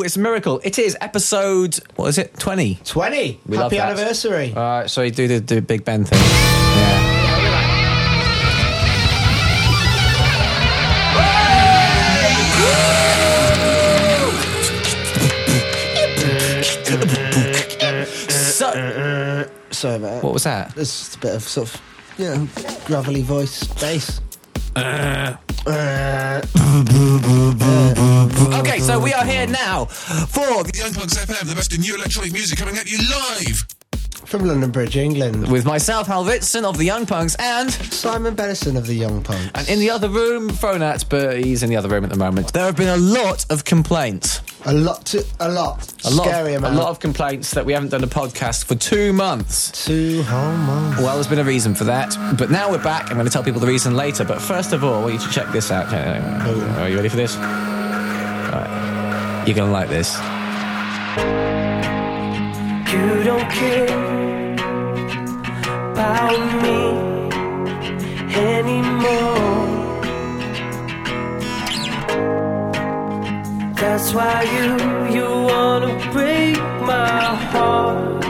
Woo! It's a miracle. It is episode, what is it, 20? 20. We love Happy that. anniversary. All right, so you do the, the Big Ben thing. Yeah. So, Sorry about that. what was that? It's just a bit of sort of, you know, gravelly voice, bass. Uh, Uh, okay, so we are here now for The Young Punks FM, the best in new electronic music coming at you live. From London Bridge, England. with myself, Hal Ritson of the Young Punks, and Simon Benison of the Young Punks. and in the other room, Phonat, but he's in the other room at the moment. There have been a lot of complaints. a lot, to, a lot, A lot, scary of, a lot of complaints that we haven't done a podcast for two months. Two whole months. Well, there's been a reason for that, but now we're back. I'm going to tell people the reason later. But first of all, you should check this out. Are you ready for this? All right. You're going to like this. You don't care about me anymore. That's why you you wanna break my heart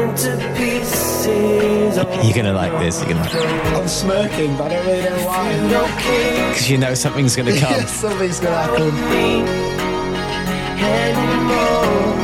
into pieces. Oh, you're going to like this. You're going to like I'm smirking, but I don't really know You why. don't care Because you know something's going to come. Yes, something's gonna happen. about me anymore.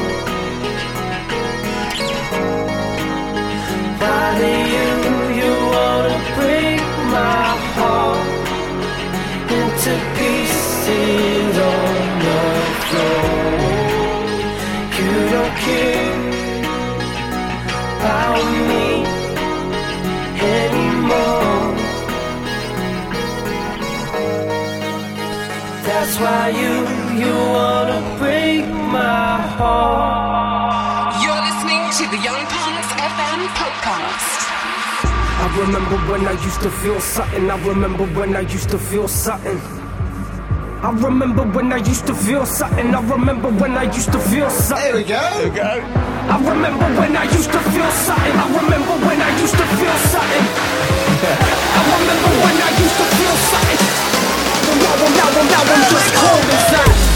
Heart. You're listening to the Young Punks FM podcast. I remember when I used to feel something. I remember when I used to feel something. I remember when I used to feel something. I remember when I used to feel something. There we go. There we Go. I remember when I used to feel something. I remember when I used to feel something. I remember when I used to feel something. But now, I'm- now, I'm- now I'm just cold inside.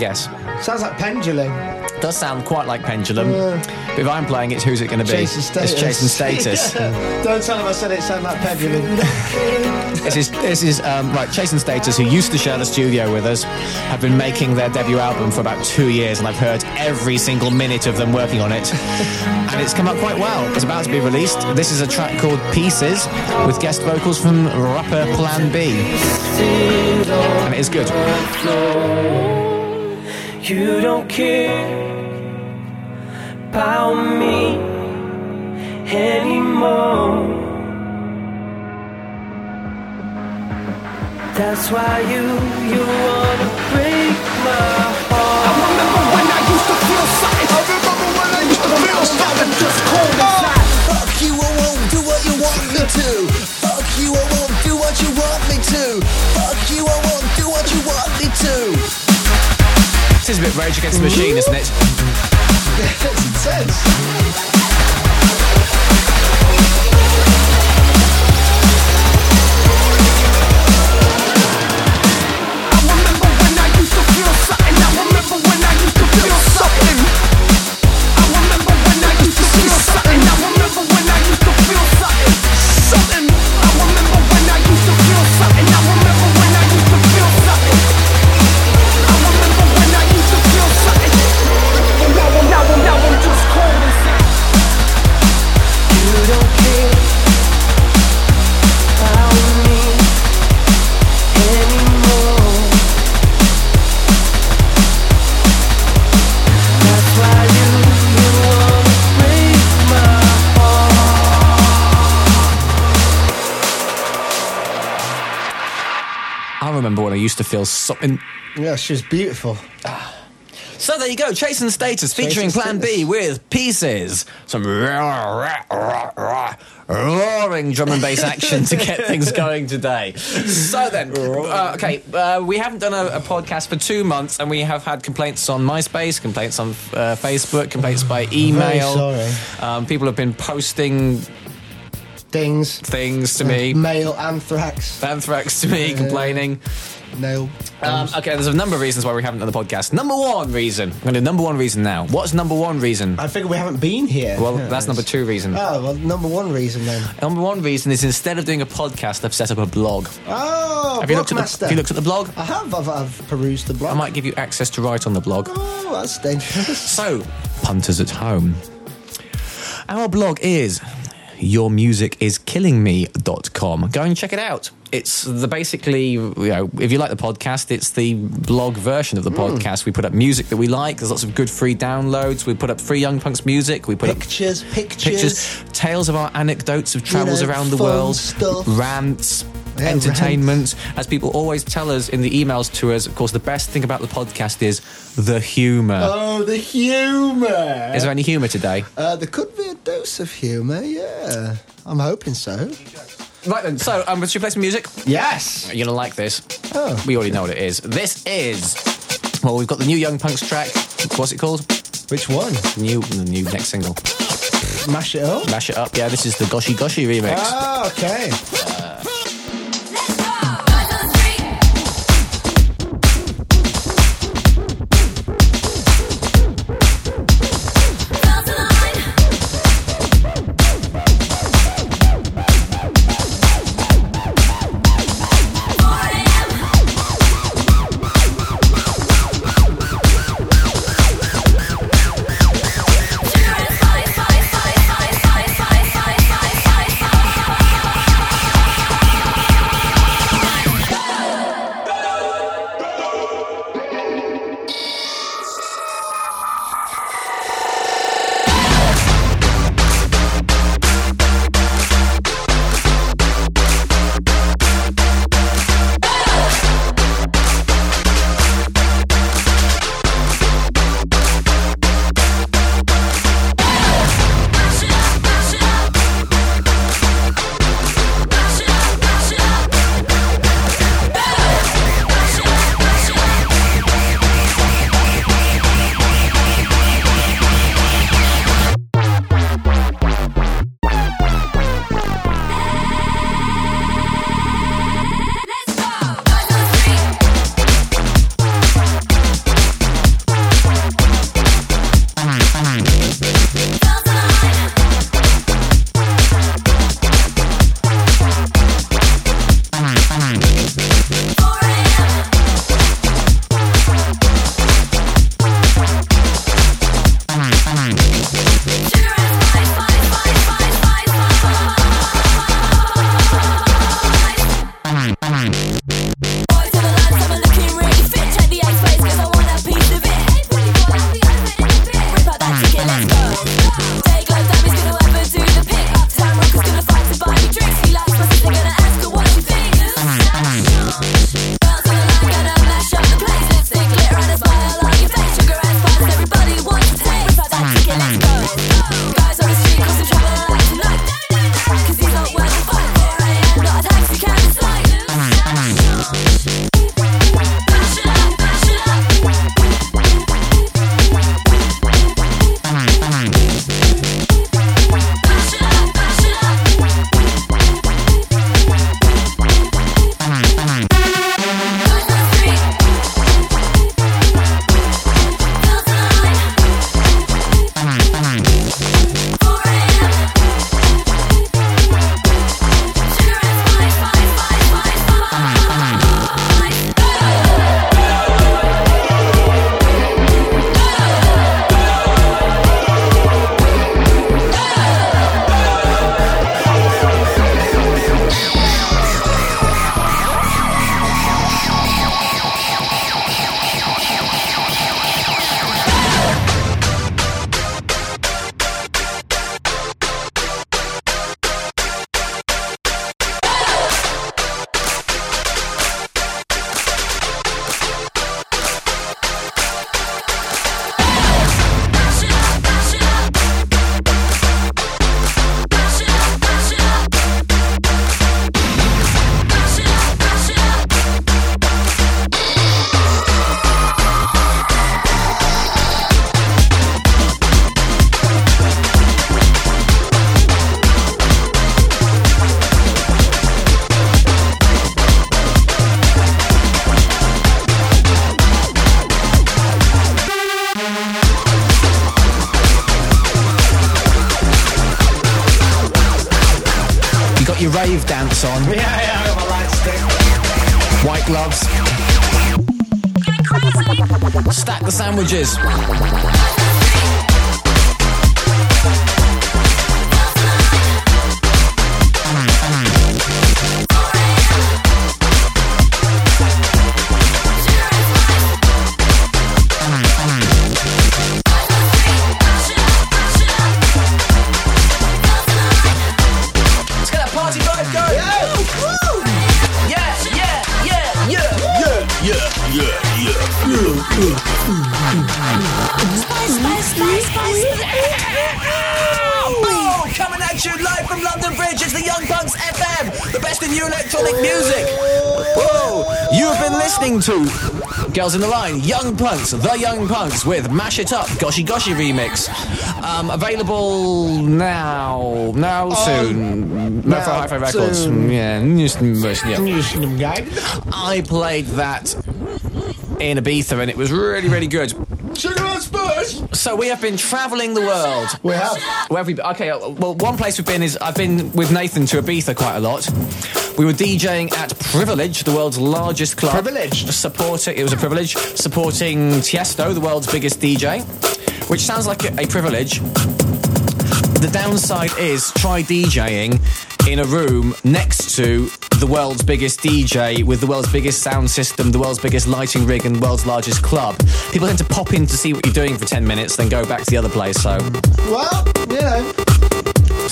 Guess. Sounds like Pendulum. does sound quite like Pendulum. But if I'm playing it, who's it going to be? Chase and Status. It's Chase and Status. Don't tell him I said it sounded like Pendulum. This is this is um, right. Chase and Status, who used to share the studio with us, have been making their debut album for about two years, and I've heard every single minute of them working on it, and it's come out quite well. It's about to be released. This is a track called Pieces, with guest vocals from rapper Plan B, and it is good. You don't care about me anymore. That's why you you wanna break my heart. I remember when I used to feel something. I remember when I used to feel something. Just cold inside. Fuck you, I won't do what you want me to. Fuck you, I won't do what you want me to. Fuck you, I won't do what you want me to. Is a bit Rage Against the Machine, isn't it? intense. Feel used to feel something. Yeah, she's beautiful. So there you go, Chase and Status featuring and Plan B with Pieces. Some roaring drum and bass action to get things going today. So then, uh, okay, uh, we haven't done a, a podcast for two months and we have had complaints on MySpace, complaints on uh, Facebook, complaints by email. sorry. Um, people have been posting Dings. things to me. Male anthrax. Anthrax to me, complaining. Nail. Um, okay, there's a number of reasons why we haven't done the podcast. Number one reason. I'm going to do number one reason now. What's number one reason? I figure we haven't been here. Well, Yeah, that's number two reason. Oh, well, number one reason then. Number one reason is instead of doing a podcast, I've set up a blog. Oh, Have you looked at the, have you looked at the blog? I have. I've, I've perused the blog. I might give you access to write on the blog. Oh, that's dangerous. So, punters at home, our blog is yourmusiciskillingme.com. Go and check it out. It's the basically, you know, if you like the podcast, it's the blog version of the hmm. podcast. We put up music that we like. There's lots of good free downloads. We put up free Young Punks music. We put up Pictures, pictures. pictures, tales of our anecdotes of travels know, around the world, stuff. rants, Yeah, entertainment. As people always tell us in the emails to us, of course, the best thing about the podcast is the humour. Oh, the humour. Is there any humour today? Uh, there could be a dose of humour, yeah. I'm hoping so. Right then, so um, should we play some music? Yes. You're gonna like this. Oh. We already know what it is. This is. Well, we've got the new Young Punks track. What's it called? Which one? New, the new next single. Mash it up. Mash it up. Yeah, this is the Goshy Goshy remix. Oh, okay. Stack listening to Girls in the Line, Young Punks, The Young Punks with Mash It Up, Goshi Goshi remix. Um, available now, now soon. No, for now, Hi-Fi Records. soon. Yeah, just- yeah. I played that in Ibiza and it was really, really good. Sugar on Spurs. So we have been travelling the world. We have. Where have we been? Okay, uh, well, one place we've been is I've been with Nathan to Ibiza quite a lot. We were DJing at Privilege, the world's largest club. Privilege? Supporting, it was a privilege, supporting Tiesto, the world's biggest DJ, which sounds like a, a privilege. The downside is try DJing in a room next to the world's biggest DJ with the world's biggest sound system, the world's biggest lighting rig, and the world's largest club. People tend to pop in to see what you're doing for 10 minutes, then go back to the other place. So Well, you know.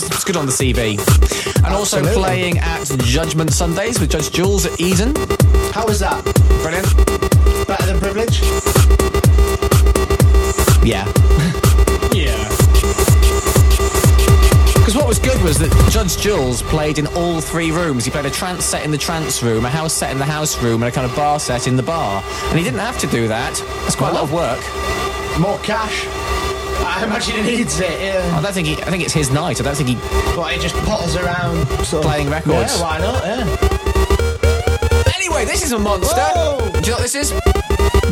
It's good on the CV. And also Absolutely. playing at Judgment Sundays with Judge Jules at Eden. How was that? Brilliant. Better than privilege? Yeah. Yeah. Because what was good was that Judge Jules played in all three rooms. He played a trance set in the trance room, a house set in the house room, and a kind of bar set in the bar. And he didn't have to do that. That's quite a lot of work. More cash. I imagine he needs it, I don't think he. I think it's his night. I don't think he. But he just potters around. Sort of- Playing records. Yeah, why not, yeah. Anyway, this is a monster. Whoa. Do you know what this is?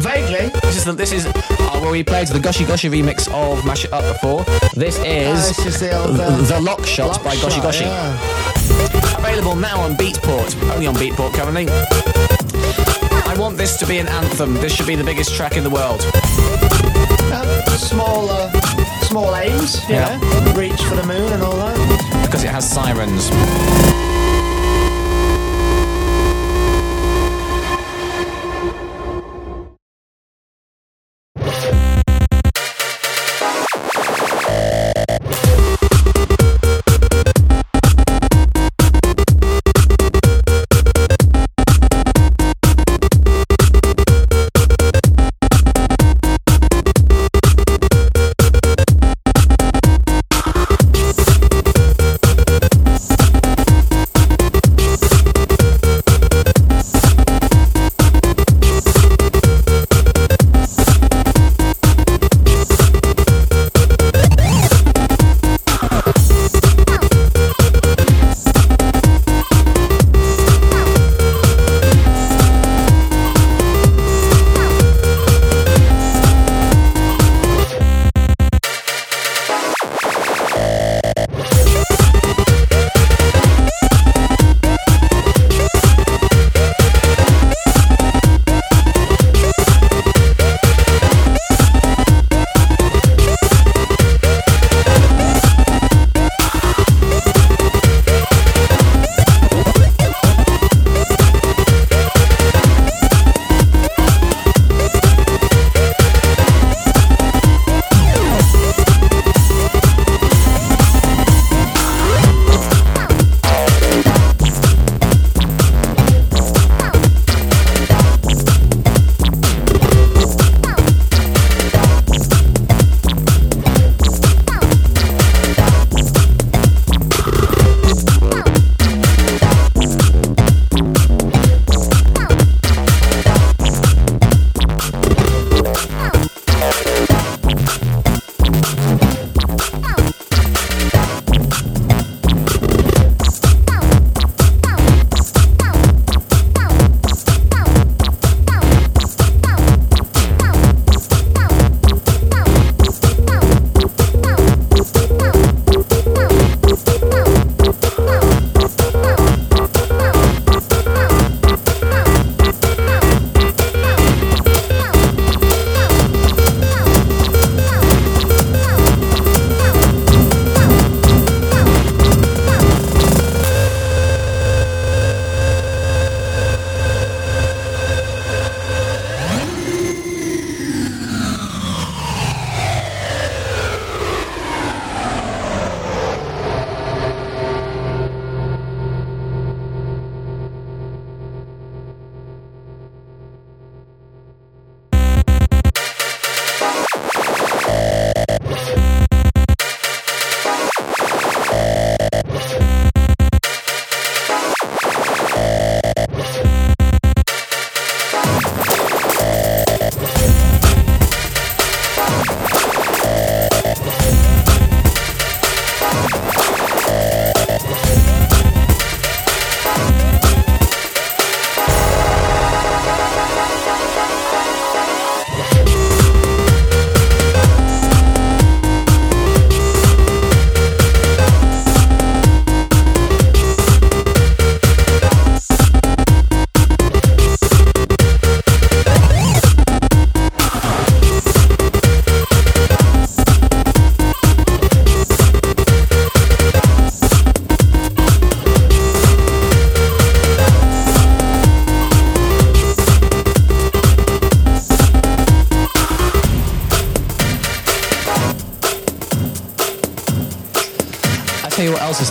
Vaguely. This is the, this is uh, where we played the Gushy Gushy remix of Mash It Up before. This is, this is the old, the, uh, the Lock Shot by Gushy Shot, Gushy. yeah. Available now on Beatport. Only on Beatport currently. I want this to be an anthem. This should be the biggest track in the world. Um, small, aims, you Yeah. Reach for the moon and all that. because it has sirens.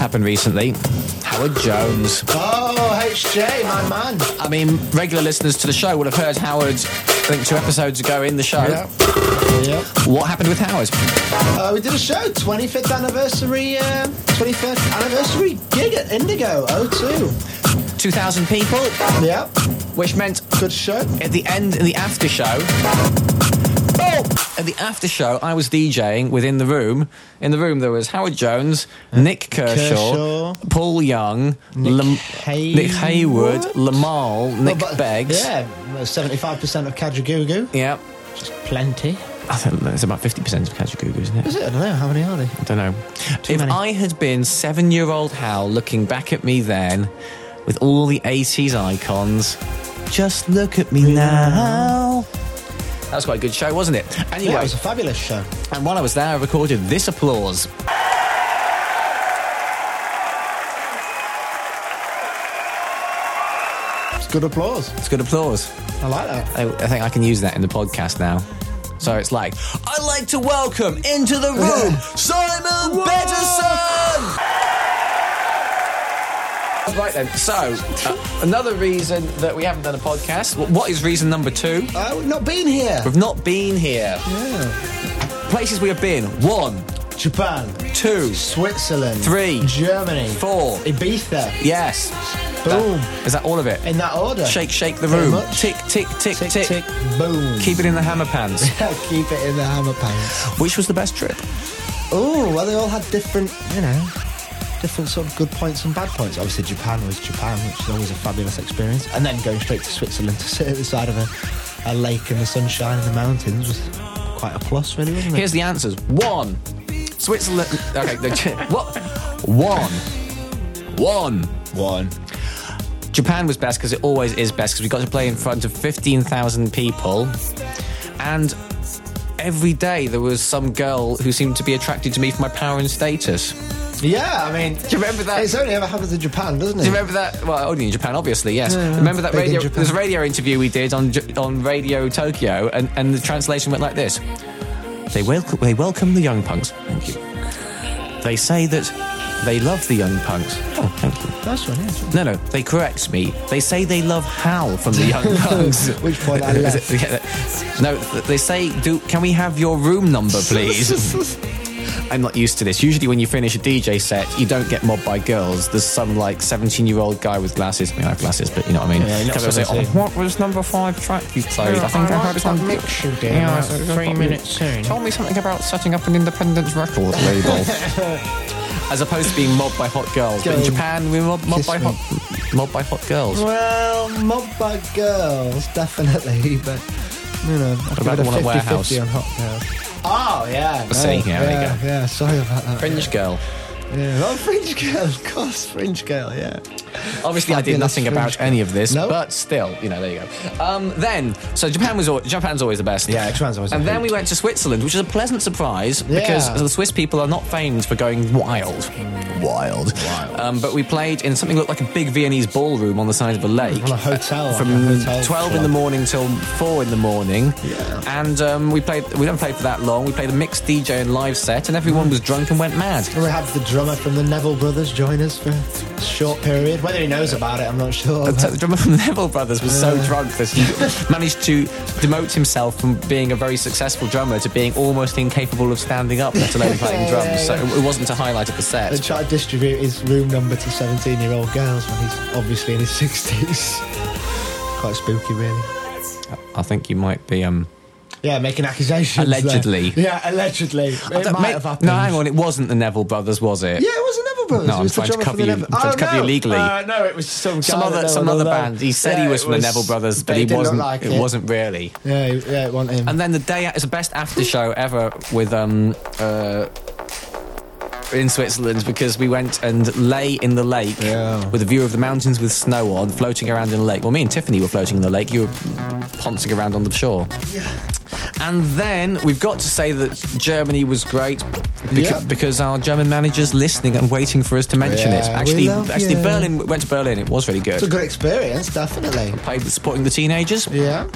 Happened recently. Howard Jones. Oh, HJ, my man. I mean, regular listeners to the show would have heard Howard, I think, two episodes ago in the show. Yeah. Yeah. What happened with Howard? Uh, we did a show, 25th anniversary, uh, 25th anniversary gig at Indigo 02. 2,000 people, Yeah, which meant good show. at the end, in the after show. At the after show, I was DJing within the room. In the room, there was Howard Jones, uh, Nik Kershaw, Kershaw. Paul Young, Nick Lam-. Nick Heyward, Limahl, Nick Well, but- Beggs. Yeah, 75% of Kajagoogoo. Yeah. Just plenty. I think it's about 50% of Kajagoogoo, isn't it? Is it? I don't know. How many are they? I don't know. if many. I had been seven year old Hal looking back at me then with all the 80s icons, just look at me now. That was quite a good show, wasn't it? Anyway, Yeah, it was a fabulous show. and while I was there, I recorded this applause. It's good applause. It's good applause. I like that. I, I think I can use that in the podcast now. So it's like, I'd like to welcome into the room Simon Betterson! Right then, so uh, another reason that we haven't done a podcast. wh- What is reason number two? We've not been here. We've not been here. Yeah. Places we have been. One, Japan, two, Switzerland, Three. Germany, four. Ibiza. Yes. Boom. That- is that all of it? In that order. Shake, shake the Pretty room. much. Tick, tick, tick, Tick, tick. tick, boom. Keep it in the hammer pants. Keep it in the hammer pants. Which was the best trip? Oh, well, they all had different, you know, different sort of good points and bad points. Obviously, Japan was Japan, which is always a fabulous experience. And then going straight to Switzerland to sit at the side of a, a lake in the sunshine in the mountains was quite a plus, really, wasn't it? Here's the answers. One, Switzerland. Okay, the, what? One, one. one. Japan was best because it always is best because we got to play in front of 15,000 people. And every day there was some girl who seemed to be attracted to me for my power and status. Yeah, I mean, Do you remember that? it's only ever happened in Japan, doesn't it? Do you remember that? Well, only in Japan, obviously. Yes. Yeah, remember that radio? There's a radio interview we did on on Radio Tokyo, and, and the translation went like this: They welcome they welcome the young punks. Thank you. They say that they love the young punks. Oh, thank you. That's one, yeah. No, no, they correct me. They say they love Hal from the Young Punks. Which point I left. yeah, no, they say, "Do can we have your room number, please?" I'm not used to this. Usually, when you finish a DJ set, you don't get mobbed by girls. There's some like 17 year old guy with glasses. I mean, I have glasses, but you know what I mean. Yeah, you're not Comes up and say, oh, what was number five track you played? I think I, heard it on mix you did Yeah, about so three minutes soon. Told me something about setting up an independent record label. As opposed to being mobbed by hot girls. But in Japan, we were mobbed, mobbed by me. hot, mobbed by hot girls. Well, mobbed by girls, definitely, but you know, I'd about the one a at Warehouse? 50-50 on hot girls. Oh yeah, See, yeah, there you yeah, go. yeah. Sorry about that. Fringe girl. Yeah, oh, fringe girl, of course, fringe girl. Yeah. Obviously, I did nothing about any of this, No. but still, you know, there you go. Um, then, so Japan was Japan's always the best. Yeah, Japan's always the And then we went to Switzerland, which is a pleasant surprise because the Swiss people are not famed for going wild, wild. Wild. Um, but we played in something that looked like a big Viennese ballroom on the side of a lake. On a hotel, like from a hotel 12 in the morning till 4 in the morning. Yeah. And um, we played. We didn't play for that long. We played a mixed DJ and live set, and everyone was drunk and went mad. And we had the drummer from the Neville Brothers join us for a short period. Whether he knows about it, I'm not sure. The the drummer from the Neville Brothers was so drunk that he managed to demote himself from being a very successful drummer to being almost incapable of standing up, let alone playing drums. So it wasn't a highlight of the They set. try to distribute his room number to 17 year old girls when he's obviously in his 60s. Quite spooky, really. I think you might be. Um, Yeah, making accusations. there. Allegedly. Yeah, allegedly. It might mate- have happened. no, hang on. It wasn't the Neville Brothers, was it? Yeah, it was the Neville Brothers. No, I'm trying to cover you- I'm trying to Oh, cover you legally. Uh, no, it was some, Some other, some other band. He said Yeah, he was from it the Neville Brothers, but he wasn't. like it, wasn't really. Yeah, yeah, it wasn't him. And then the day it's the best after show ever with um uh in Switzerland because we went and lay in the lake Yeah. with a view of the mountains with snow on, floating around in the lake. Well, me and Tiffany were floating in the lake. You were poncing around on the shore. And then we've got to say that Germany was great beca- Yeah. because our German manager's listening and waiting for us to mention it. Yeah, we Actually, love actually. Berlin went to Berlin. It was really good. it's a good. experience, definitely. Played with supporting the teenagers, Yeah.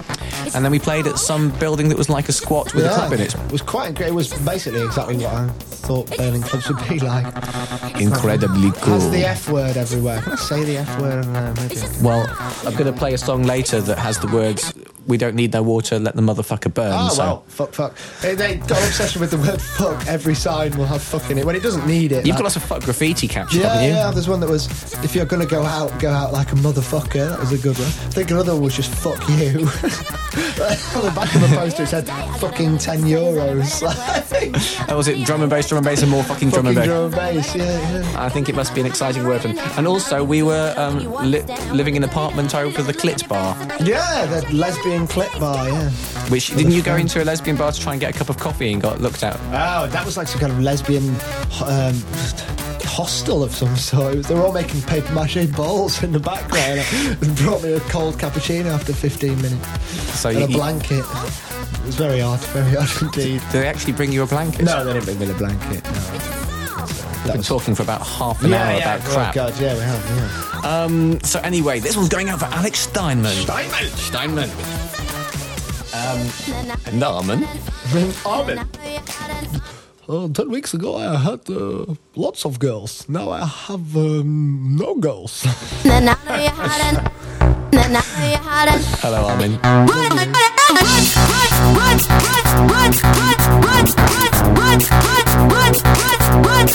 and then we played at some building that was like a squat with a club in it. It was quite great. It was basically exactly what I thought Berlin clubs would be like. Incredibly cool. Has the F word everywhere. Can I say the F word? Uh, maybe. Well, I'm going to play a song later that has the words "We don't need no water, let the motherfucker burn." Oh, so well, fuck, fuck. They, they got an obsession with the word fuck. Every sign will have fuck in it when it doesn't need it. you've like- got lots of fuck graffiti captured, Yeah, haven't you? yeah, there's one that was, if you're going to go out, go out like a motherfucker. That was a good one. I think another one was just fuck you. On the back of the poster it said fucking 10 euros. Oh, was it drum and bass, drum and bass, and more fucking drum and bass? drum and bass, yeah, yeah. I think it must be an exciting word. And, and also, we were um, li- living in an apartment over the Clit Bar, Yeah, the lesbian Clit Bar, yeah. which didn't you go into a lesbian bar to try and get a cup of coffee and got looked at? Oh, that was like some kind of lesbian um, hostel of some sort. They were all making papier mache balls in the background. and brought me a cold cappuccino after 15 minutes. So And you, a blanket. It was very odd, very odd indeed. did they actually bring you a blanket? No, they didn't bring me the blanket. No. We've been talking for about half an hour about oh crap. God, yeah, we have. Yeah. Um, so anyway, this one's going out for Alex Steinman. Steinman. Steinman. Um, Norman. Uh, ten weeks ago, I had uh, lots of girls. Now I have um, no girls. Hello, Armin. Go!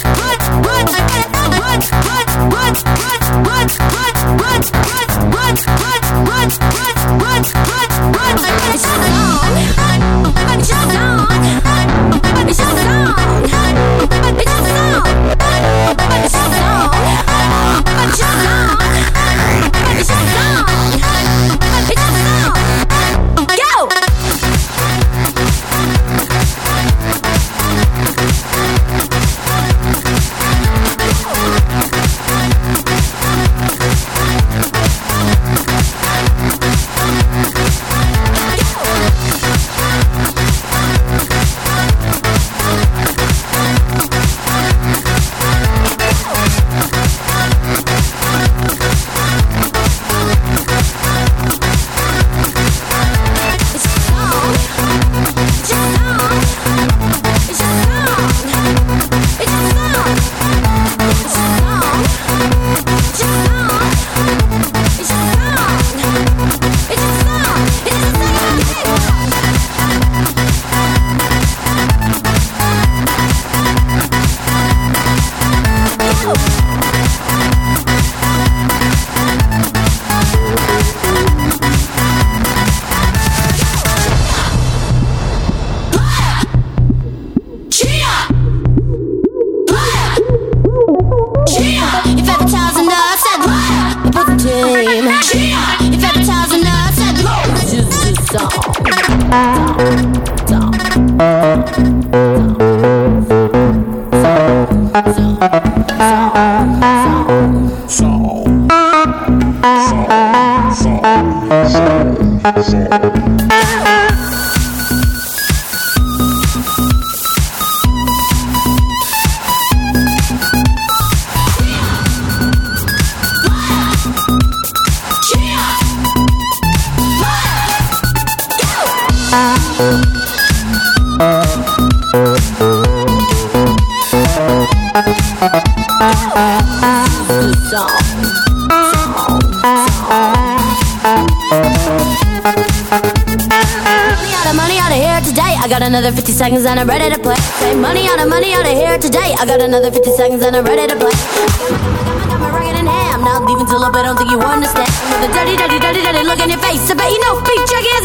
another 50 seconds and I'm ready to play. Say money out of money out of here today. I got another 50 seconds and I'm ready to play. I got my ragged in hand. I'm not leaving till I don't think you understand. With a dirty, dirty, dirty, dirty look in your face. I bet you know, beat check is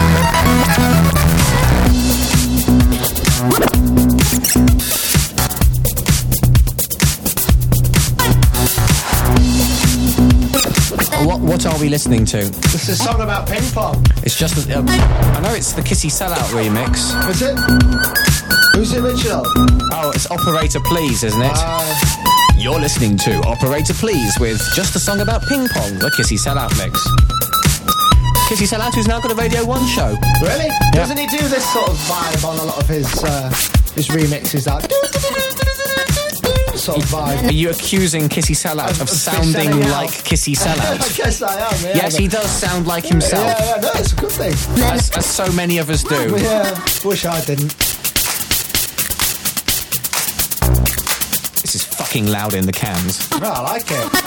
listening to? This is a song about ping pong. It's just, um, I know it's the Kissy Sellout remix. Is it? Who's the original? Oh, it's Operator Please, isn't it? Uh, You're listening to Operator Please with just a song about ping pong, the Kissy Sellout mix. Kissy Sellout, who's now got a Radio 1 show. really? Doesn't he do this sort of vibe on a lot of his uh, his remixes? That sort of vibe. Are you accusing Kissy Sellout of Of- sounding like Kissy Sellout? I guess I am. Yeah, yes, he does sound like himself, Yeah, yeah, no, it's a good thing. as, as so many of us do. Yeah, wish I didn't. This is fucking loud in the cans. No, I like it.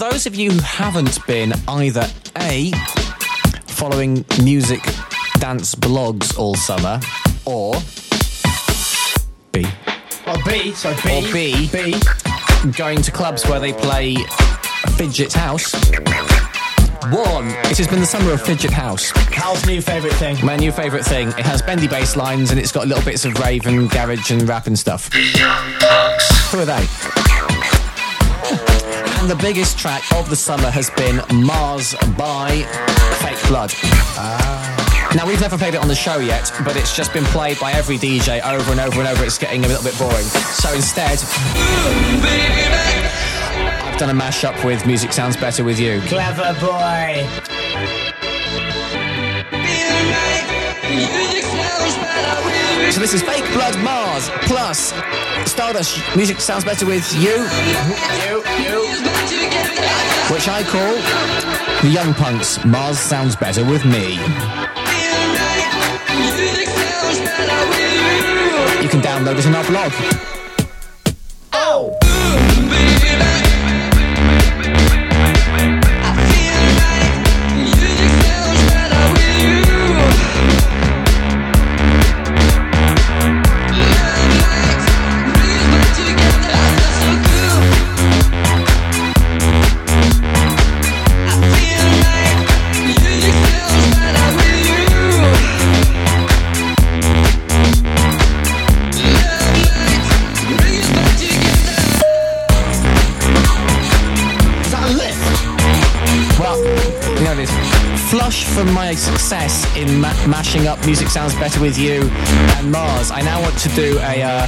Those of you who haven't been either A, following music dance blogs all summer, or B, Or B, so B. Or B. B. going to clubs where they play Fidget House. One, it has been the summer of Fidget House. Carl's new favourite thing. My new favourite thing. It has bendy bass lines and it's got little bits of rave and garage and rap and stuff. Who are they? And the biggest track of the summer has been Mars by Fake Blood. Ah. Now, we've never played it on the show yet, but it's just been played by every DJ over and over and over. It's getting a little bit boring. So instead, I've done a mashup with Music Sounds Better With You. Clever boy. So this is Fake Blood Mars plus Stardust. Music sounds better with you, you, you, which I call the Young Punks. Mars sounds better with me. You can download it on our success in ma- mashing up Music Sounds Better With You and Mars, I now want to do a. Uh,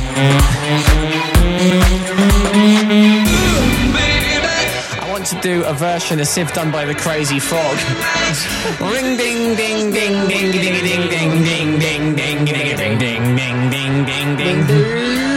I want to do a version of Civ done by the Crazy Frog. Ring ding ding ding ding ding ding ding ding ding ding ding ding ding ding ding ding ding. Don't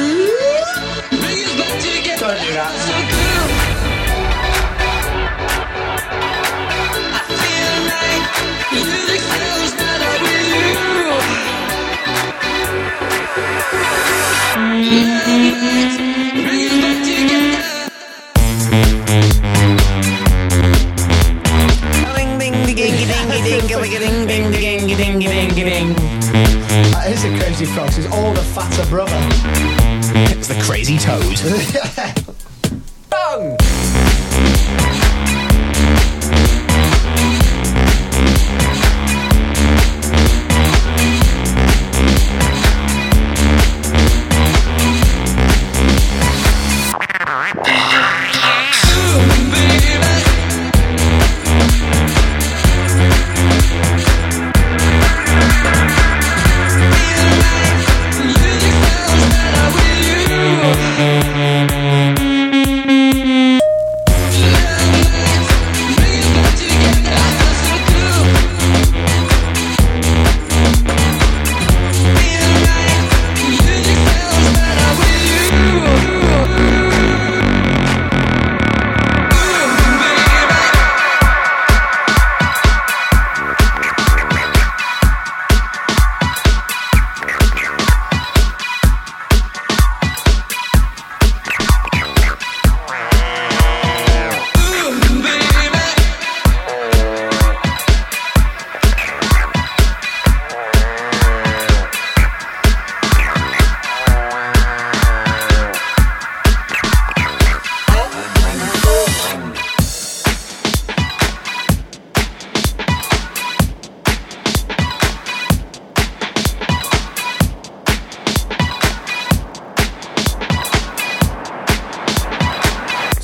That is a crazy frog. He's all the fatter brother. It's the Crazy Toad.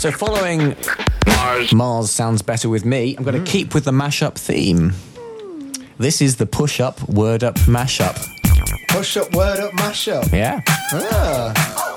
So following Mars. Mars sounds better with me. I'm going to keep with the mashup theme. This is the push up word up mashup. Push up, word up, mash up. Yeah. Ah.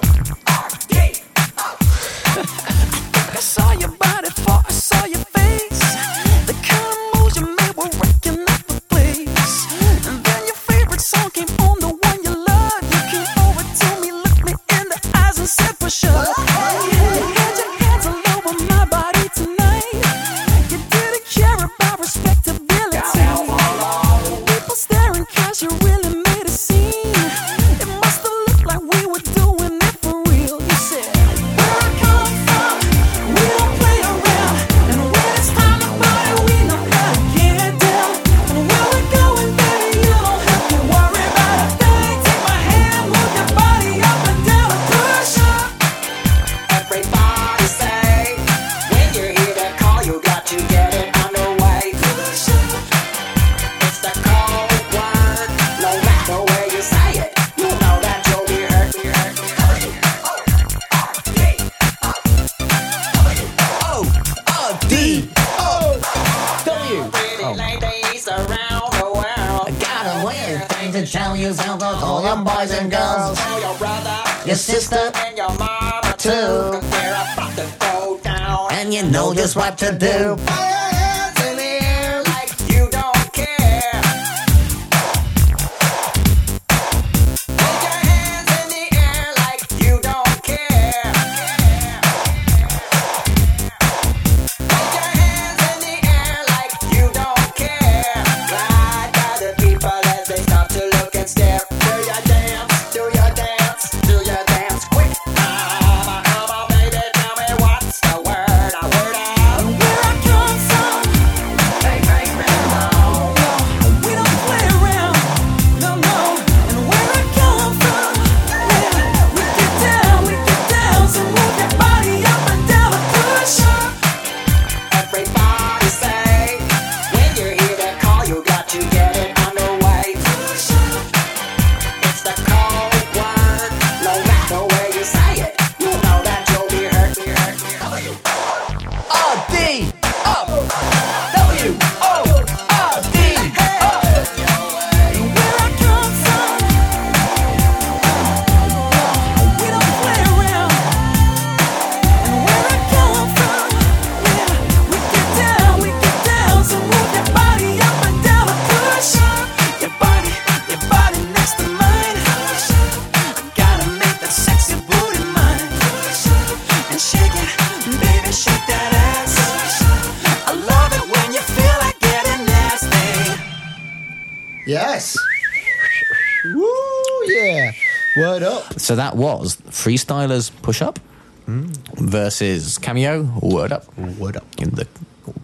So that was Freestylers Push Up versus Cameo Word Up Word up. in the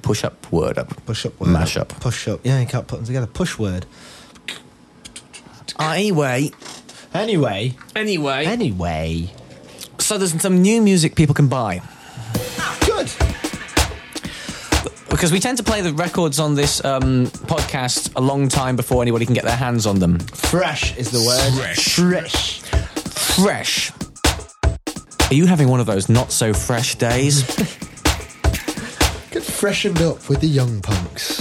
Push Up Word Up Push up, word Mash up. up. Push up. Yeah, you can't put them together. Push word. Anyway, Anyway. anyway. Anyway. So there's some new music people can buy Good. because we tend to play the records on this um, podcast a long time before anybody can get their hands on them. Fresh is the word. Fresh. Fresh. Fresh. Are you having one of those not so fresh days? Get freshened up with the young punks.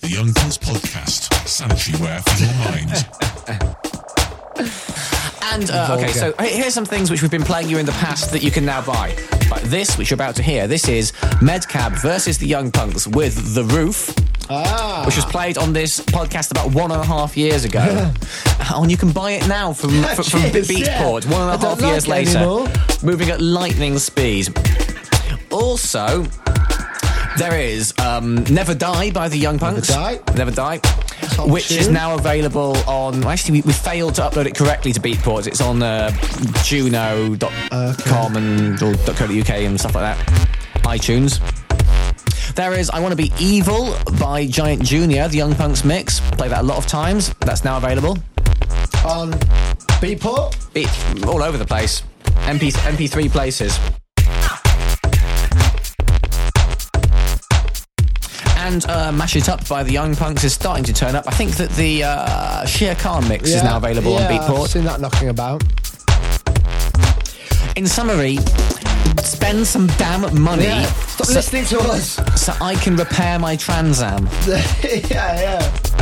The Young Punks Podcast. Sanitary wear for your mind. And uh, okay, so here's some things which we've been playing you in the past that you can now buy. Like this, which you're about to hear. This is Medcab versus the Young Punks with The Roof, Ah. which was played on this podcast about one and a half years ago. oh, and you can buy it now from, from, from Beatport, yeah. one and a half years like later, anymore. moving at lightning speed. Also, there is um, Never Die by the Young Punks. Die. Never Die. Which is now available on. well, Actually, we, we failed to upload it correctly to Beatport. It's on uh, Juno.com and or .co.uk and stuff like that. iTunes. There is I Want to Be Evil by Giant Junior, the Young Punks mix. Play that a lot of times. That's now available. On Beatport. It, all over the place. MP, MP3 places. And uh, Mash It Up by the Young Punks is starting to turn up. I think that the uh, Shere Khan mix is now available yeah, on I've Beatport. seen that knocking about. In summary, spend some damn money Yeah. Stop so, listening to us. so I can repair my Trans Am. yeah, yeah.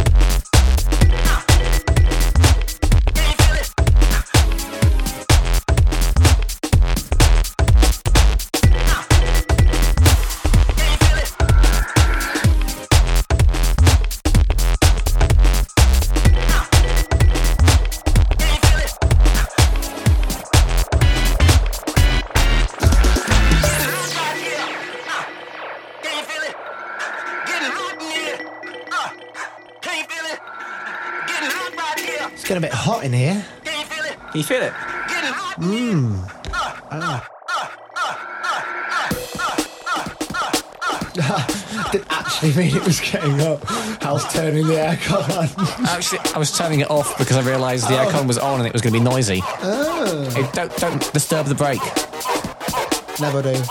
Hot in here. Can you feel it? Can you feel it? Mmm. Didn't actually mean it was getting up. I was turning the aircon on. Actually, I was turning it off because I realised the aircon oh. was on and it was going to be noisy. Oh. Hey, don't, don't disturb the break. Never do.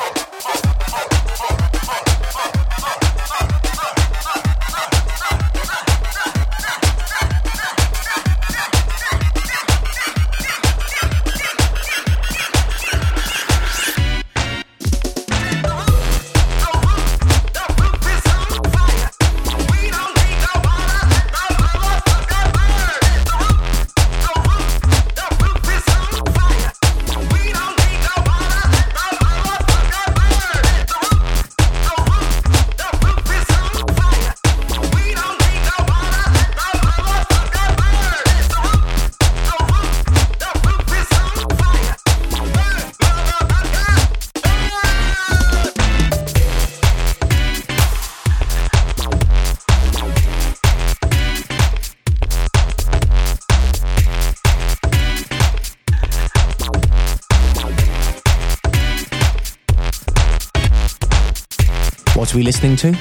What are we listening to?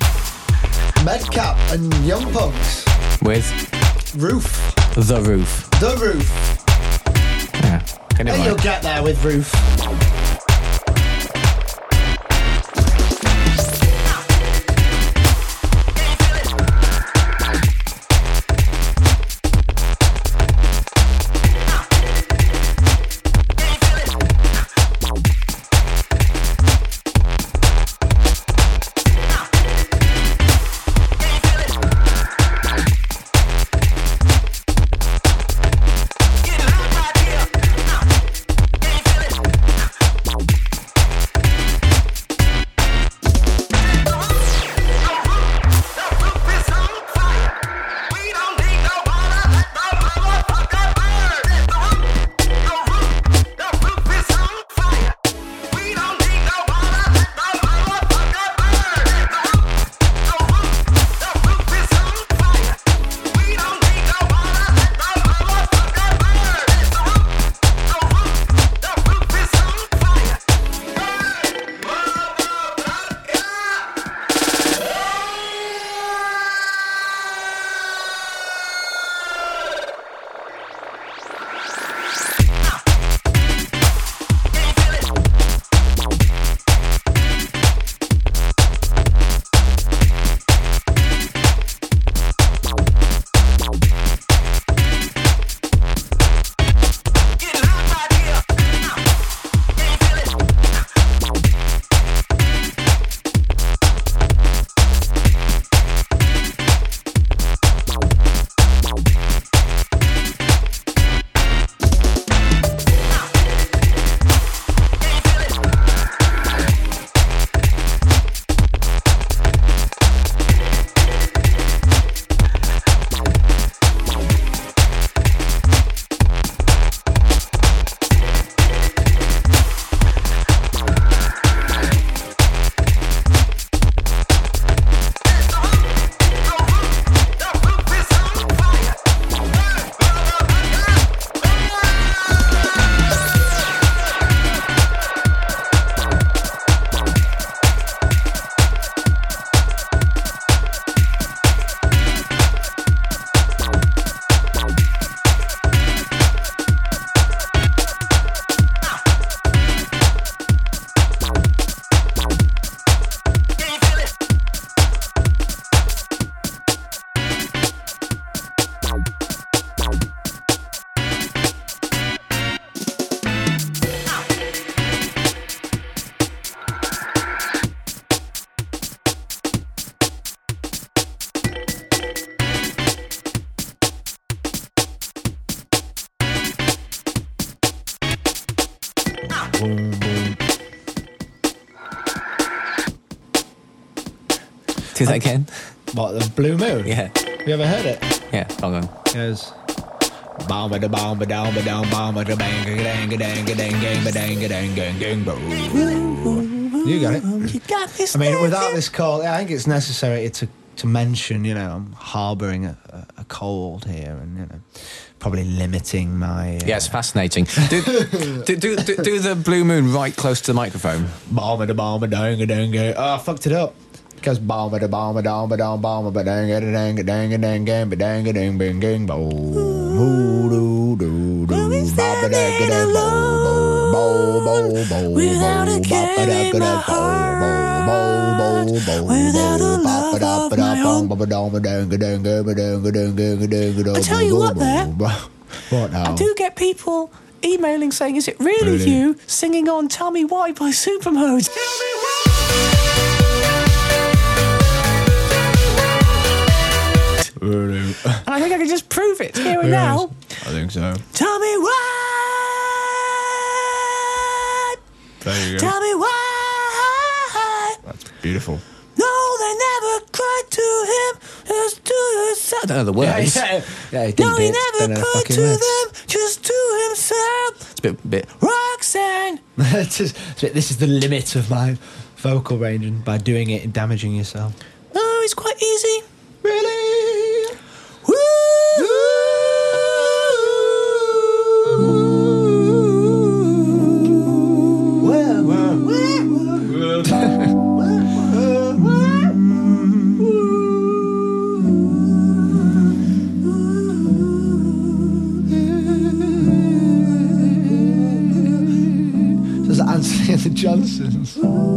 Medcap and Young Punks. With Roof. The Roof. The Roof. Yeah. Get it Hey, you'll get there with Roof. You ever heard it? Yeah. Hold on. It goes. Bomba da bomba down ba down bomba da bang ga dang ga dang ga dang gang ba dang ga dang gang gang boom. You got it. You got this. I mean, without this cold, I think it's necessary to to mention. You know, I'm harbouring a, a, a cold here, and you know, probably limiting my. Uh, Yeah, it's fascinating. Do, do, do, do, do the blue moon right close to the microphone. Bomba da bomba dang ga dang ga. Oh, I fucked it up. Because bomba da bomba down ba down bomba ba dang ga dang ga dang ga dang gang ba dang ga dang bang gang boom. Hoo doo doo doo. Bomba da ga dang boom. Bow bow bow. Without a care in my heart, without a love of my own. I tell you what, there. What now? I do get people emailing saying, "Is it really, Really? you singing on Tell Me Why by Supermode?" Really? And I think I can just prove it here and now. I think so. Tell me why. There you go. Tell me why. That's beautiful. No, they never cried to him. Just to yourself. I don't know the words. yeah, yeah. he did No, he it. never Don't know the cried fucking to words. them. Just to himself. It's a bit, bit. Roxanne. It's just- this is the limit of my vocal range, and by doing it and damaging yourself. No, it's quite easy. Really? Johnsons.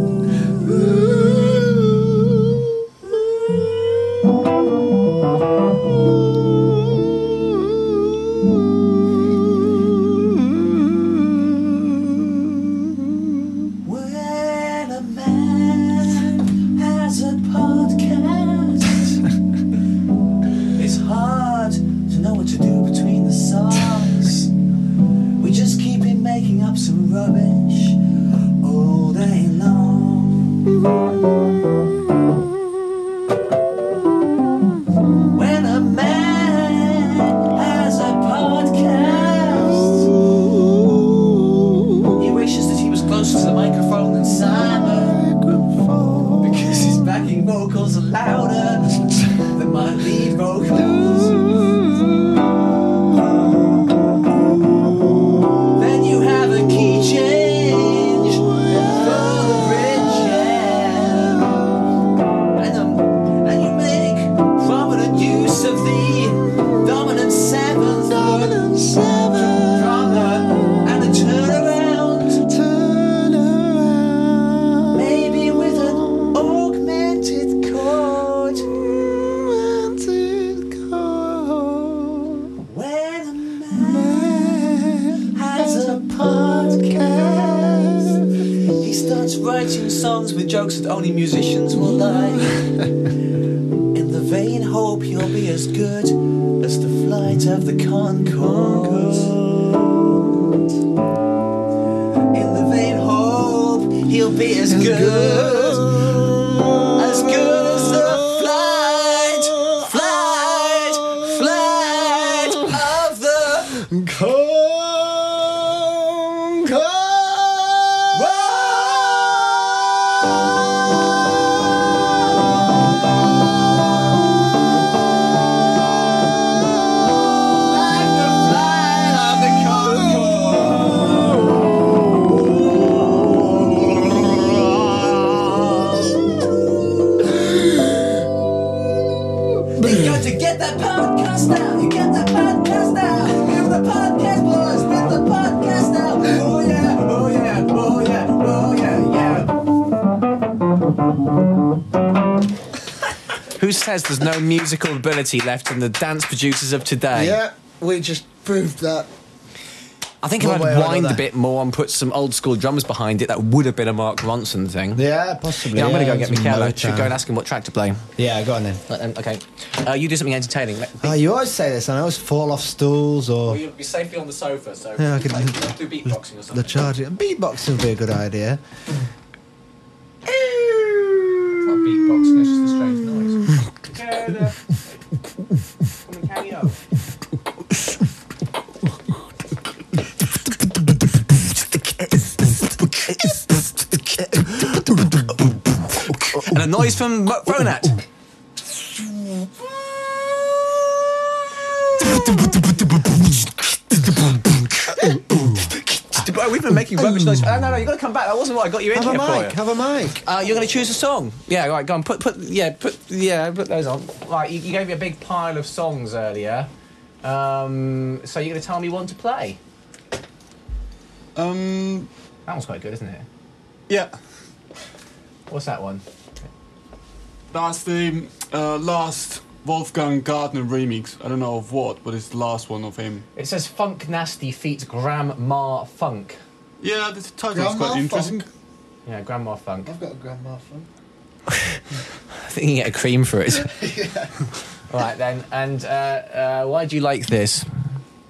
Says there's no musical ability left in the dance producers of today? Yeah, we just proved that. I think if One way I'd or wind a bit more and put some old school drums behind it, that would have been a Mark Ronson thing. Yeah, possibly. Yeah, I'm going to go get some Michele. Should go and ask him what track to play. Yeah, go on then. Um, okay. Uh, you do something entertaining. Let- Oh, you always say this, and I always fall off stools or You'll be safely on the sofa, so Yeah, I could- do beatboxing or something. the charging. Beatboxing would be a good idea. From Mo- Phonat. Bro, we've been making rubbish noise. Oh, no, no, you've got to come back. That wasn't what I got you in Have a here for. mic. Have a mic. Uh, you're going to choose a song. Yeah, right. Go on. Put, put, yeah, put, yeah, put those on. Right. You, you gave me a big pile of songs earlier. Um, so you're going to tell me one to play. Um, That one's quite good, isn't it? yeah, What's that one? That's the uh, last Wolfgang Gartner remix. I don't know of what, but it's the last one of him. It says Funk Nasty feats Grandma Funk. Yeah, the title is Grandma quite interesting. Funk. Yeah, Grandma Funk. I've got a grandma Funk. I think you can get a cream for it. yeah. right then. And uh, uh, why do you like this?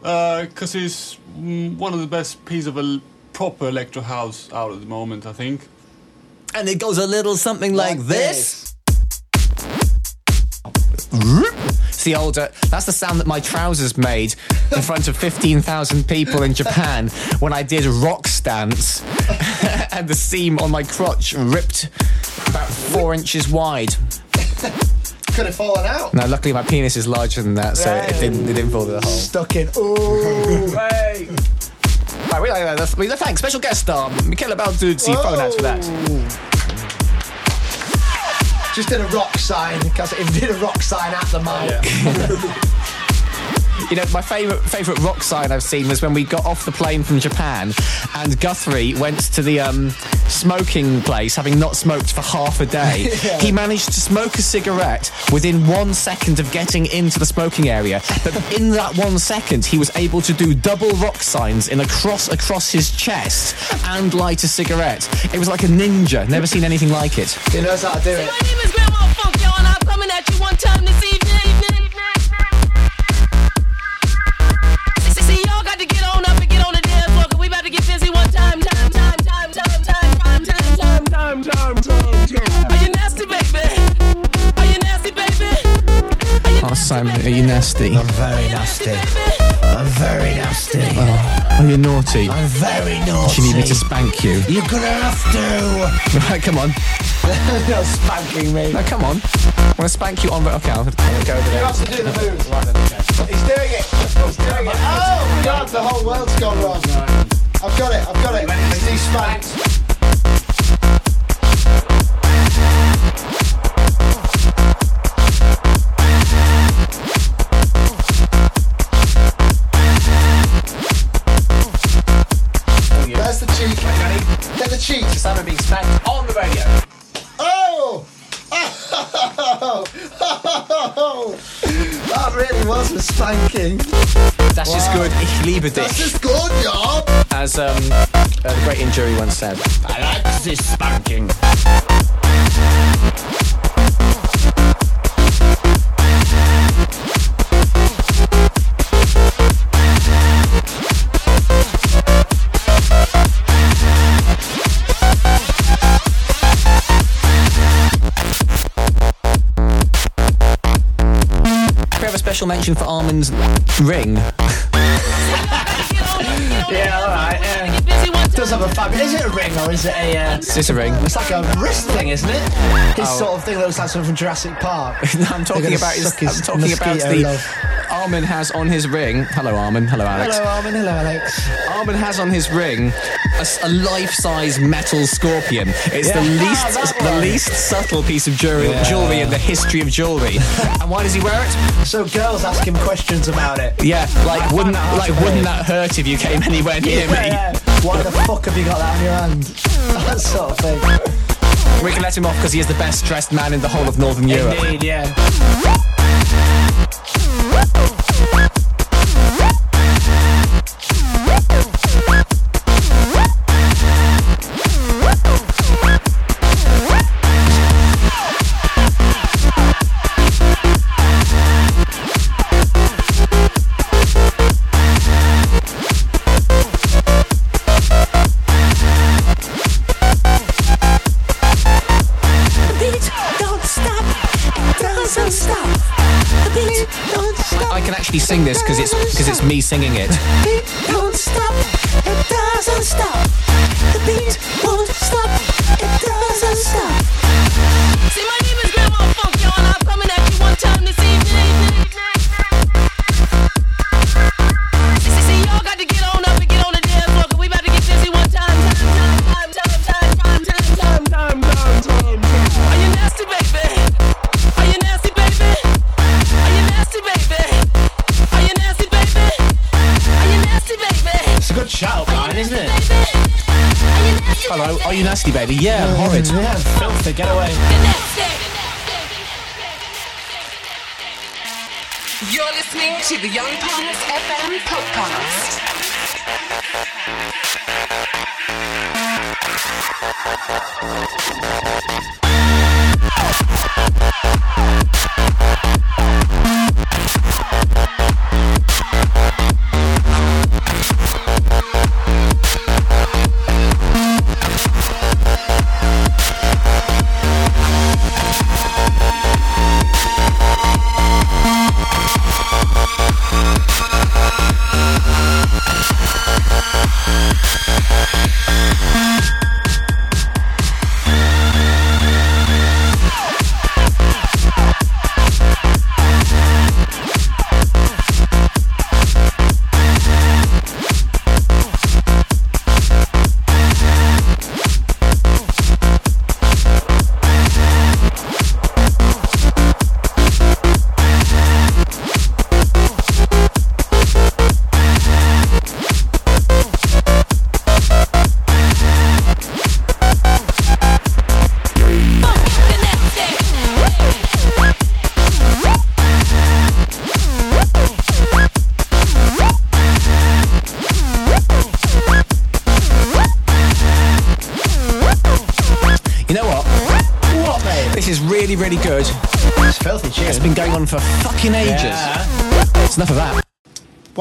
Because it's mm, one of the best pieces of a proper electro house out at the moment, I think. And it goes a little something like, this. It's the older. That's the sound that my trousers made in front of 15,000 people in Japan when I did rock stance, and the seam on my crotch ripped about four inches wide. Could have fallen out. Now, luckily, my penis is larger than that, so it didn't, it didn't fall through the hole. Stuck in. Ooh. Hey. Right, we uh, like that. That's- we- Thanks. Special guest star, Michele Balduzzi. Phone out for that. Just did a rock sign because he did a rock sign at the mic. You know, my favourite favourite rock sign I've seen was when we got off the plane from Japan, and Guthrie went to the um, smoking place, having not smoked for half a day. He managed to smoke a cigarette within one second of getting into the smoking area. But in that one second, he was able to do double rock signs in a cross across his chest and light a cigarette. It was like a ninja. Never seen anything like it. He knows how to do it. Simon, are you nasty? I'm very nasty. I'm very nasty. Are you naughty? I'm very naughty. Do you need me to spank you? You're gonna have to. Right, come on. You're spanking me. No, come on. I want to spank you on. Okay, I'll, I'll go over there. You have to do the move. He's doing it. He's doing it. Oh God, the whole world's gone wrong. I've got it. I've got it. He's spanked. That's just wow. ist gut, ich liebe dich. Das just good, ja. As um, a great injury once said. I like this spanking. Special mention for Arman's ring. Yeah, all right. Yeah. Get busy one Does have a fab. Is it a ring or is it a? Uh, Is this a ring? it's like a wrist thing, isn't it? His Oh. sort of thing that looks like something from Jurassic Park. No, I'm talking about his. I'm talking about the. love. Arman has on his ring. Hello, Arman. Hello, Alex. Hello, Arman. Hello, Alex. Arman has on his ring a life-size metal scorpion. It's the least Ah, the least subtle piece of jewelry, Yeah. jewelry in the history of jewelry. and why does he wear it? So girls ask him questions about it. Yeah, like wouldn't found like wouldn't that hurt if you came anywhere near me? Yeah. Why the fuck have you got that on your hand? that sort of thing. We can let him off because he is the best dressed man in the whole of Northern Europe. Indeed, yeah. Woo! This because it's because it's me singing it. Baby? Yeah, horrid. Yeah, filthy, get away. You're listening to the Young Punks FM podcast.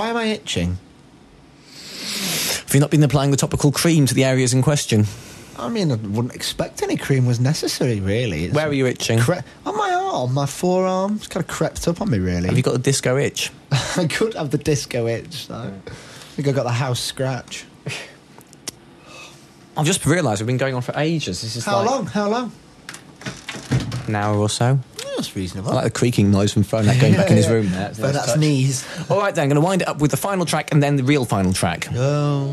Why am I itching? Have you not been applying the topical cream to the areas in question? I mean, I wouldn't expect any cream was necessary, really. It's Where are you itching? cre- on my arm, my forearm. It's kind of crept up on me, really. Have you got a disco itch? I could have the disco itch, though. I think I got the house scratch. I've just realised we've been going on for ages. This is How like long? How long? an hour or so. That's reasonable. I like the creaking noise from Phonat going back in his room there. But that's touch. knees. All right, then, I'm going to wind it up with the final track and then the real final track. Oh.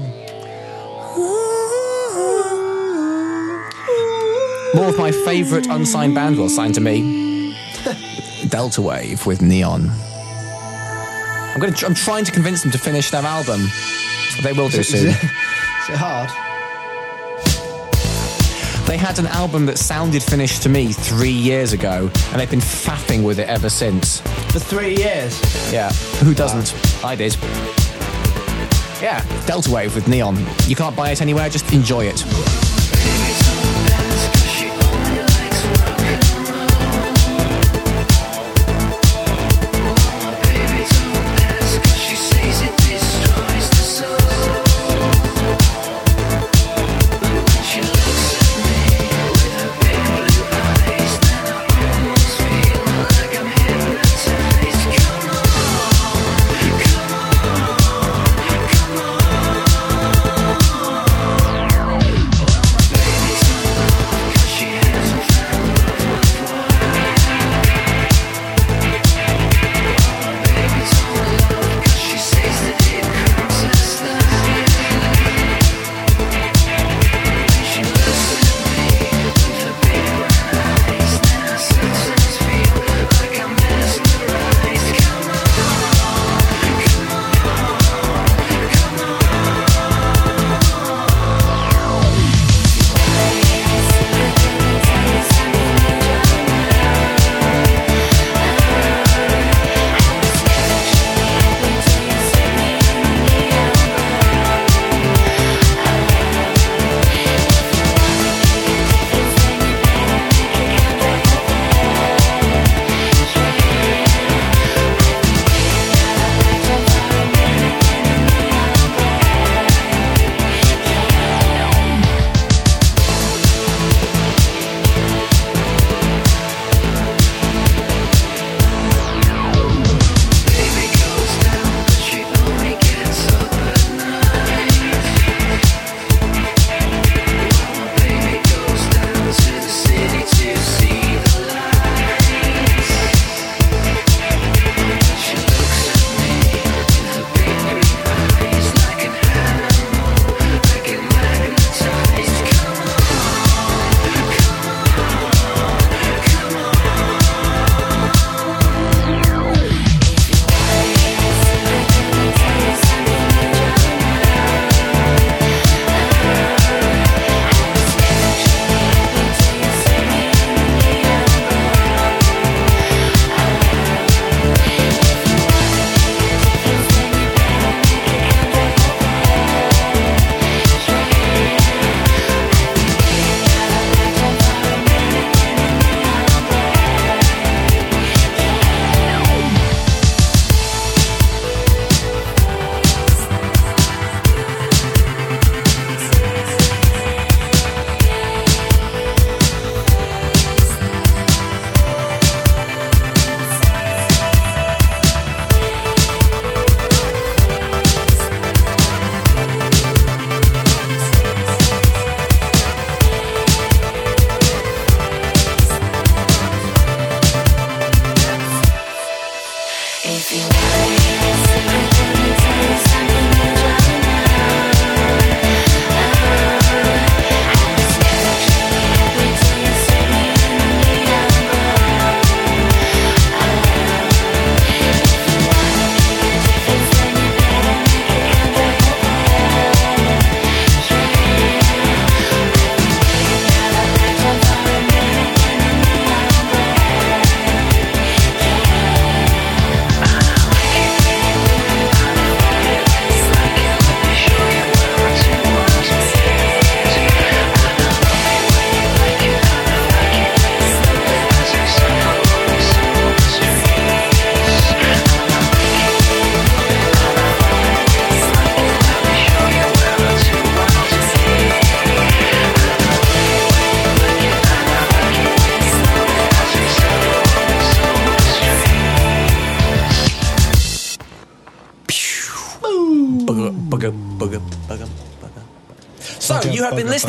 More of my favourite unsigned band will signed to me. Delta Wave with Neon. I'm going to. I'm trying to convince them to finish their album. They will do soon. is it hard? They had an album that sounded finished to me three years ago, and they've been faffing with it ever since. For three years. Yeah, who doesn't? I did. Yeah, Delta Wave with Neon. You can't buy it anywhere, just enjoy it.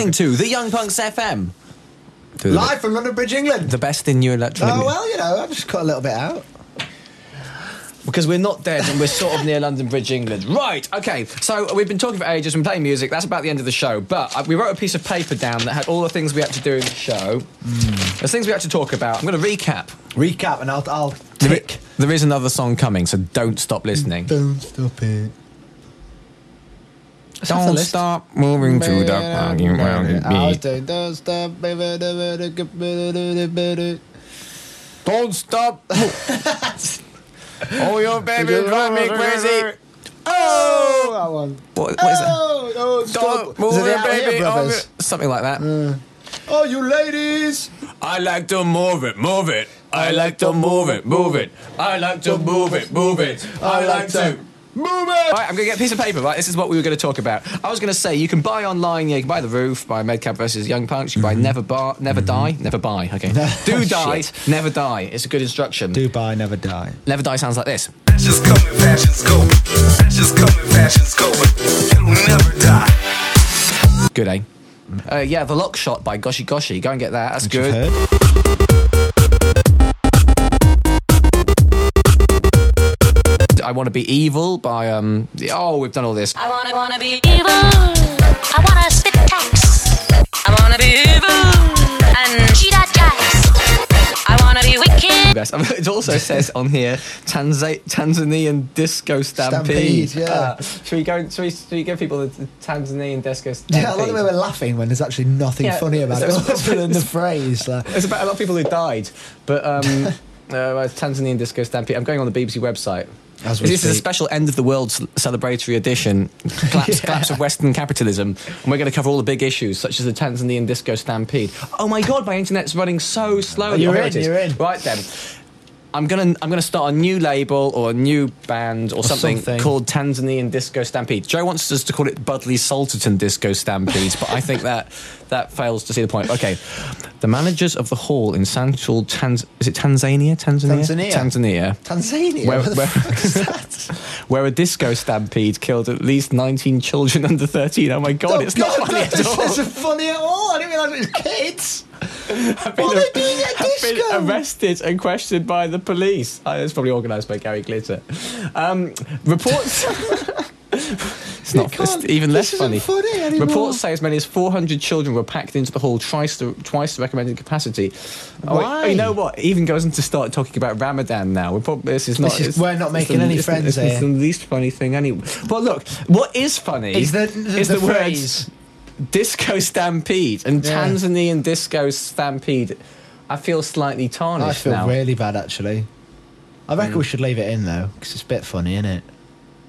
Listening to The Young Punx FM. The- Live from London Bridge, England. The best in new electronic. Oh well, you know, I've just cut a little bit out. Because we're not dead and we're sort of near London Bridge, England. Right, okay. So we've been talking for ages, we've been playing music. That's about the end of the show. But uh, we wrote a piece of paper down that had all the things we had to do in the show. There's things we had to talk about. I'm going to recap. Recap, and I'll, I'll There tick. there is another song coming, so don't stop listening. Don't stop it. Let's have the Don't stop moving to the fucking round I beat. don't stop, baby. Don't stop. oh, your baby drive me crazy. Oh! oh, that one. What, what is it? Oh, don't stop. Don't move it the it, Here baby. Brothers? Oh, something like that. Oh, you ladies. I like to move it, move it. I like to move it, move it. I like to move it, move it. I like to. Move it. Right, I'm going to get a piece of paper, right? This is what we were going to talk about. I was going to say, you can buy online, yeah, you can buy The Roof, buy Medcap versus Young Punx, you can buy Never Bar, Never Die, Never Buy, okay. Do Die, Shit. Never Die. It's a good instruction. Do Buy, never die. Never Die sounds like this. Fashions come and fashions go. Fashions come and fashions go. It'll never die. Good, eh? Uh, yeah, The Lock Shot by Goshi Goshi. Go and get that. That's Which you've good. I Want to Be Evil by, um, oh, we've done all this. I wanna, wanna be evil. I wanna spit tax. I wanna be evil and cheat at guys. I wanna be wicked. Best. It also says on here Tanza- Tanzanian disco stampede. Stampede, yeah. Uh, should we go? Should we, should we give people the Tanzanian disco stampede? Yeah, I like the way we're laughing when there's actually nothing Yeah, funny about it, it's- other than the phrase. Like, There's about a lot of people who died, but um, uh, Tanzanian disco stampede. I'm going on the BBC website. As this is a special end of the world celebratory edition, collapse, Yeah. collapse of Western capitalism, and we're going to cover all the big issues such as the Tanzanian disco stampede. Oh my God, my internet's running so slowly. Oh, you're Oh, in, you're in. Right then. I'm gonna I'm gonna start a new label or a new band or, something, something. called Tanzanian Disco Stampede. Joe wants us to call it Budleigh Salterton Disco Stampede, but I think that that fails to see the point. Okay, the managers of the hall in central Tanz is it Tanzania? Tanzania? Tanzania. Tanzania. Tanzania. Where, where- that? where a disco stampede killed at least 19 children under 13. Oh my god, Oh, it's not funny at all. isn't funny at all. I didn't realise it was kids. I've been, What are they doing at I've been arrested and questioned by the police. It's probably organised by Gary Glitter. Um, reports. it's not. It's even less funny. funny anymore. Reports say as many as 400 children were packed into the hall twice the twice the recommended capacity. Oh, Why? you know what? It even goes on to start talking about Ramadan now. We're probably, this is not. This is- we're not making the- any friends It's, it's here. the least funny thing anyway. But look, what is funny Is the- the- is the the, words phrase. Disco stampede and Yeah. Tanzanian disco stampede. I feel slightly tarnished I feel now. really bad actually. I reckon we mm. should leave it in though, because it's a bit funny, isn't it?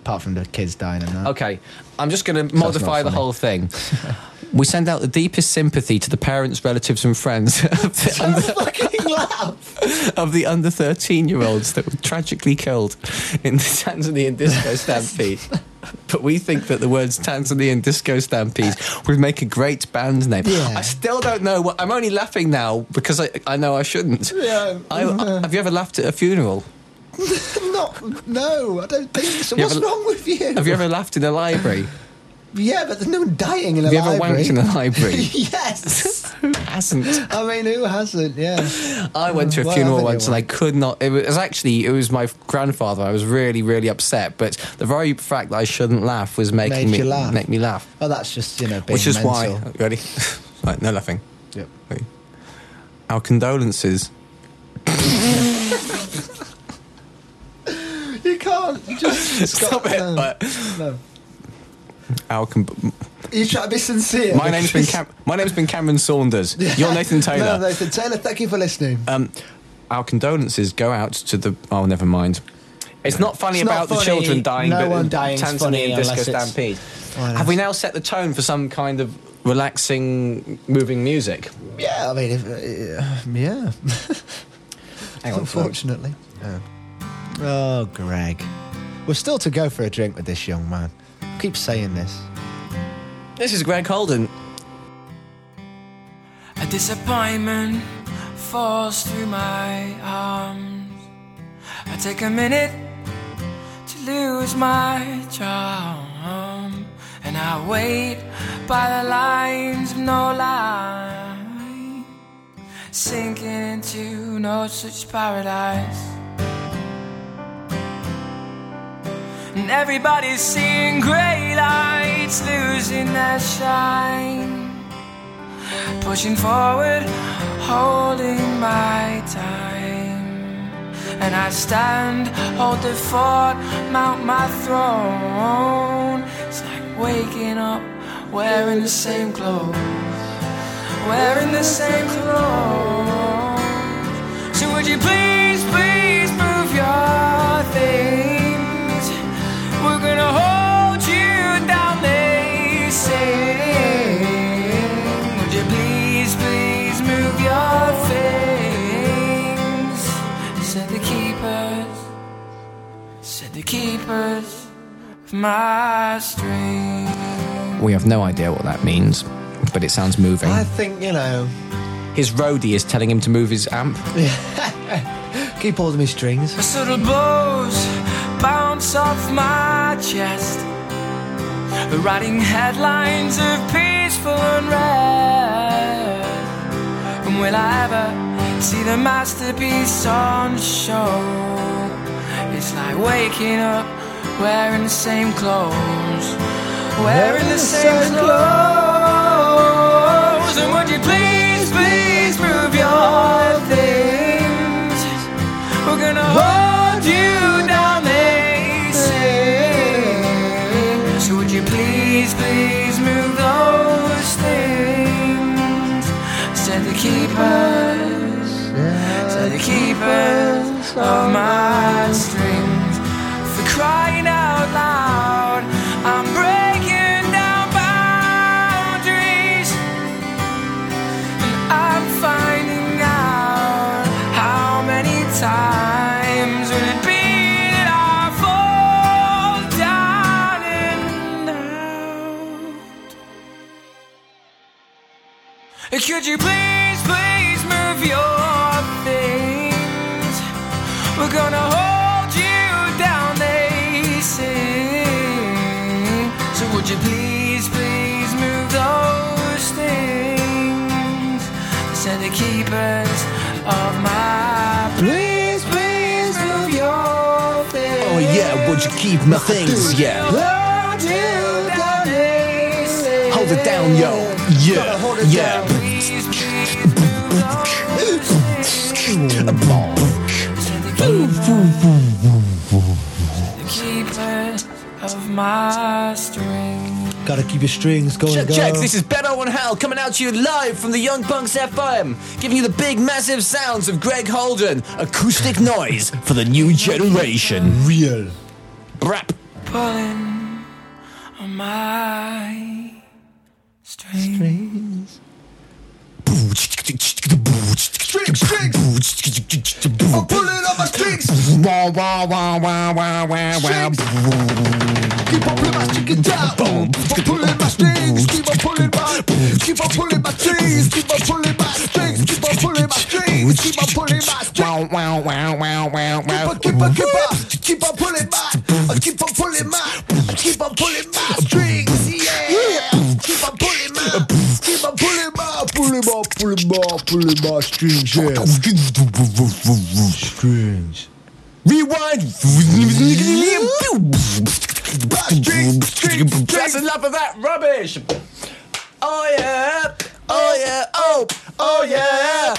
Apart from the kids dying and that. Okay, I'm just going to modify the whole thing. we send out the deepest sympathy to the parents, relatives, and friends of the, under, fucking laugh. of the under 13 year olds that were tragically killed in the Tanzanian disco stampede. But we think that the words Tanzanian disco stampede would make a great band name. Yeah. I still don't know what. I'm only laughing now because I, I know I shouldn't. Yeah. I, have you ever laughed at a funeral? Not, no, I don't think so. You What's ever- wrong with you? Have you ever laughed in a library? Yeah, but there's no one dying in a library. Have you ever wanked in a library? yes. Who hasn't? I mean, who hasn't? Yeah. I went to a Why funeral once and I could not. It was actually it was my grandfather. I was really really upset, but the very fact that I shouldn't laugh was making Made me laugh. make me laugh. Oh, that's just you know being Which is mental. why ready, right? No laughing. Yep. Ready? Our condolences. You can't just Stop it. No, no. Our com- You try to be sincere. my name's been Cam- my name's been Cameron Saunders. You're Nathan Taylor. No, Nathan Taylor. Thank you for listening. Um, our condolences go out to the. Oh, never mind. It's not funny It's not about the funny. children dying, No but one dying's Tanzanian funny disco unless it's- stampede. Have we now set the tone for some kind of relaxing, moving music? yeah, I mean, if, uh, yeah. Hang on, Unfortunately. Oh, Greg. We're still to go for a drink with this young man. Keep saying this. This is Greg Holden. A disappointment falls through my arms. I take a minute to lose my charm. And I wait by the lines of no line, sinking into no such paradise. And everybody's seeing grey lights losing their shine. Pushing forward, holding my time. And I stand, hold the fort, mount my throne. It's like waking up, wearing the same clothes. Wearing the same clothes. We have no idea what that means, but it sounds moving. I think, you know, His roadie is telling him to move his amp. keep holding my strings. The subtle bows bounce off my chest. Writing headlines of peaceful unrest. And will I ever see the masterpiece on show? It's like waking up wearing the same clothes. Wearing the same clothes. And would you please, please move your things? We're gonna hold you down, they say. So would you please, please move those things? Said the keepers, said the keepers of my Could you please, please move your things? We're gonna hold you down, they say. So would you please, please move those things? Said the keepers of my. Please, please move your things. Oh yeah, would you keep my things? Yeah. Hold you down, they say. Hold it down, yo. Yeah. Yeah. Please, please move those the keeper of my strings. Gotta keep your strings going. Check, go. check. This is Beto and Hal coming out to you live from the Young Punx FM, giving you the big, massive sounds of Greg Holden, acoustic noise for the new generation. Real. Brap. Pulling on my strings. Strings, strings. I'm pulling my strings. Wah, wah, wah, wah, wah, wah, wah. Keep on pulling my strings. Keep on pulling my. Keep on pulling my strings. Keep on pulling my strings. Keep on pulling my strings. Keep on pulling my strings. Wow, wow, wow, wow, wow, wow. Keep on, keep on, keep on pulling my. Keep on pulling my. Keep on pulling my strings. Yeah. Keep on pulling my. Keep on pulling my. Pulling my. Pulling my. Pulling my strings. Yeah. Strings. Rewind. That's enough of that rubbish. Oh yeah. Oh yeah. Oh. Oh yeah.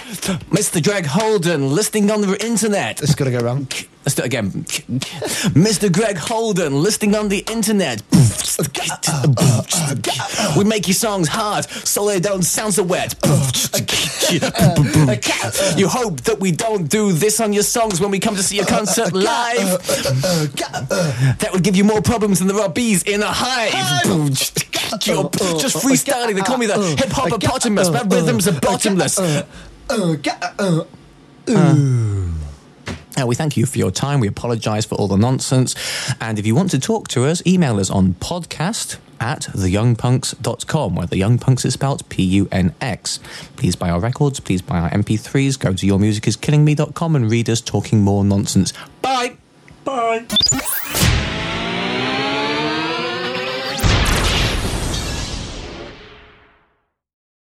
Mr. Greg Holden listening on the internet. It's gonna go wrong. Let's do it again. Mr. Greg Holden listening on the internet. We make your songs hard so they don't sound so wet. You hope that we don't do this on your songs when we come to see your concert live. That would give you more problems than there are bees in a hive. Just freestyling. They call me the hip hop hippopotamus. My rhythms are bottomless. Uh, uh, uh, Uh, we thank you for your time. We apologise for all the nonsense. And if you want to talk to us, email us on podcast at theyoungpunx.com, where the Young Punx is spelled P U N X. Please buy our records, please buy our MP3s, go to yourmusiciskillingme.com and read us talking more nonsense. Bye! Bye!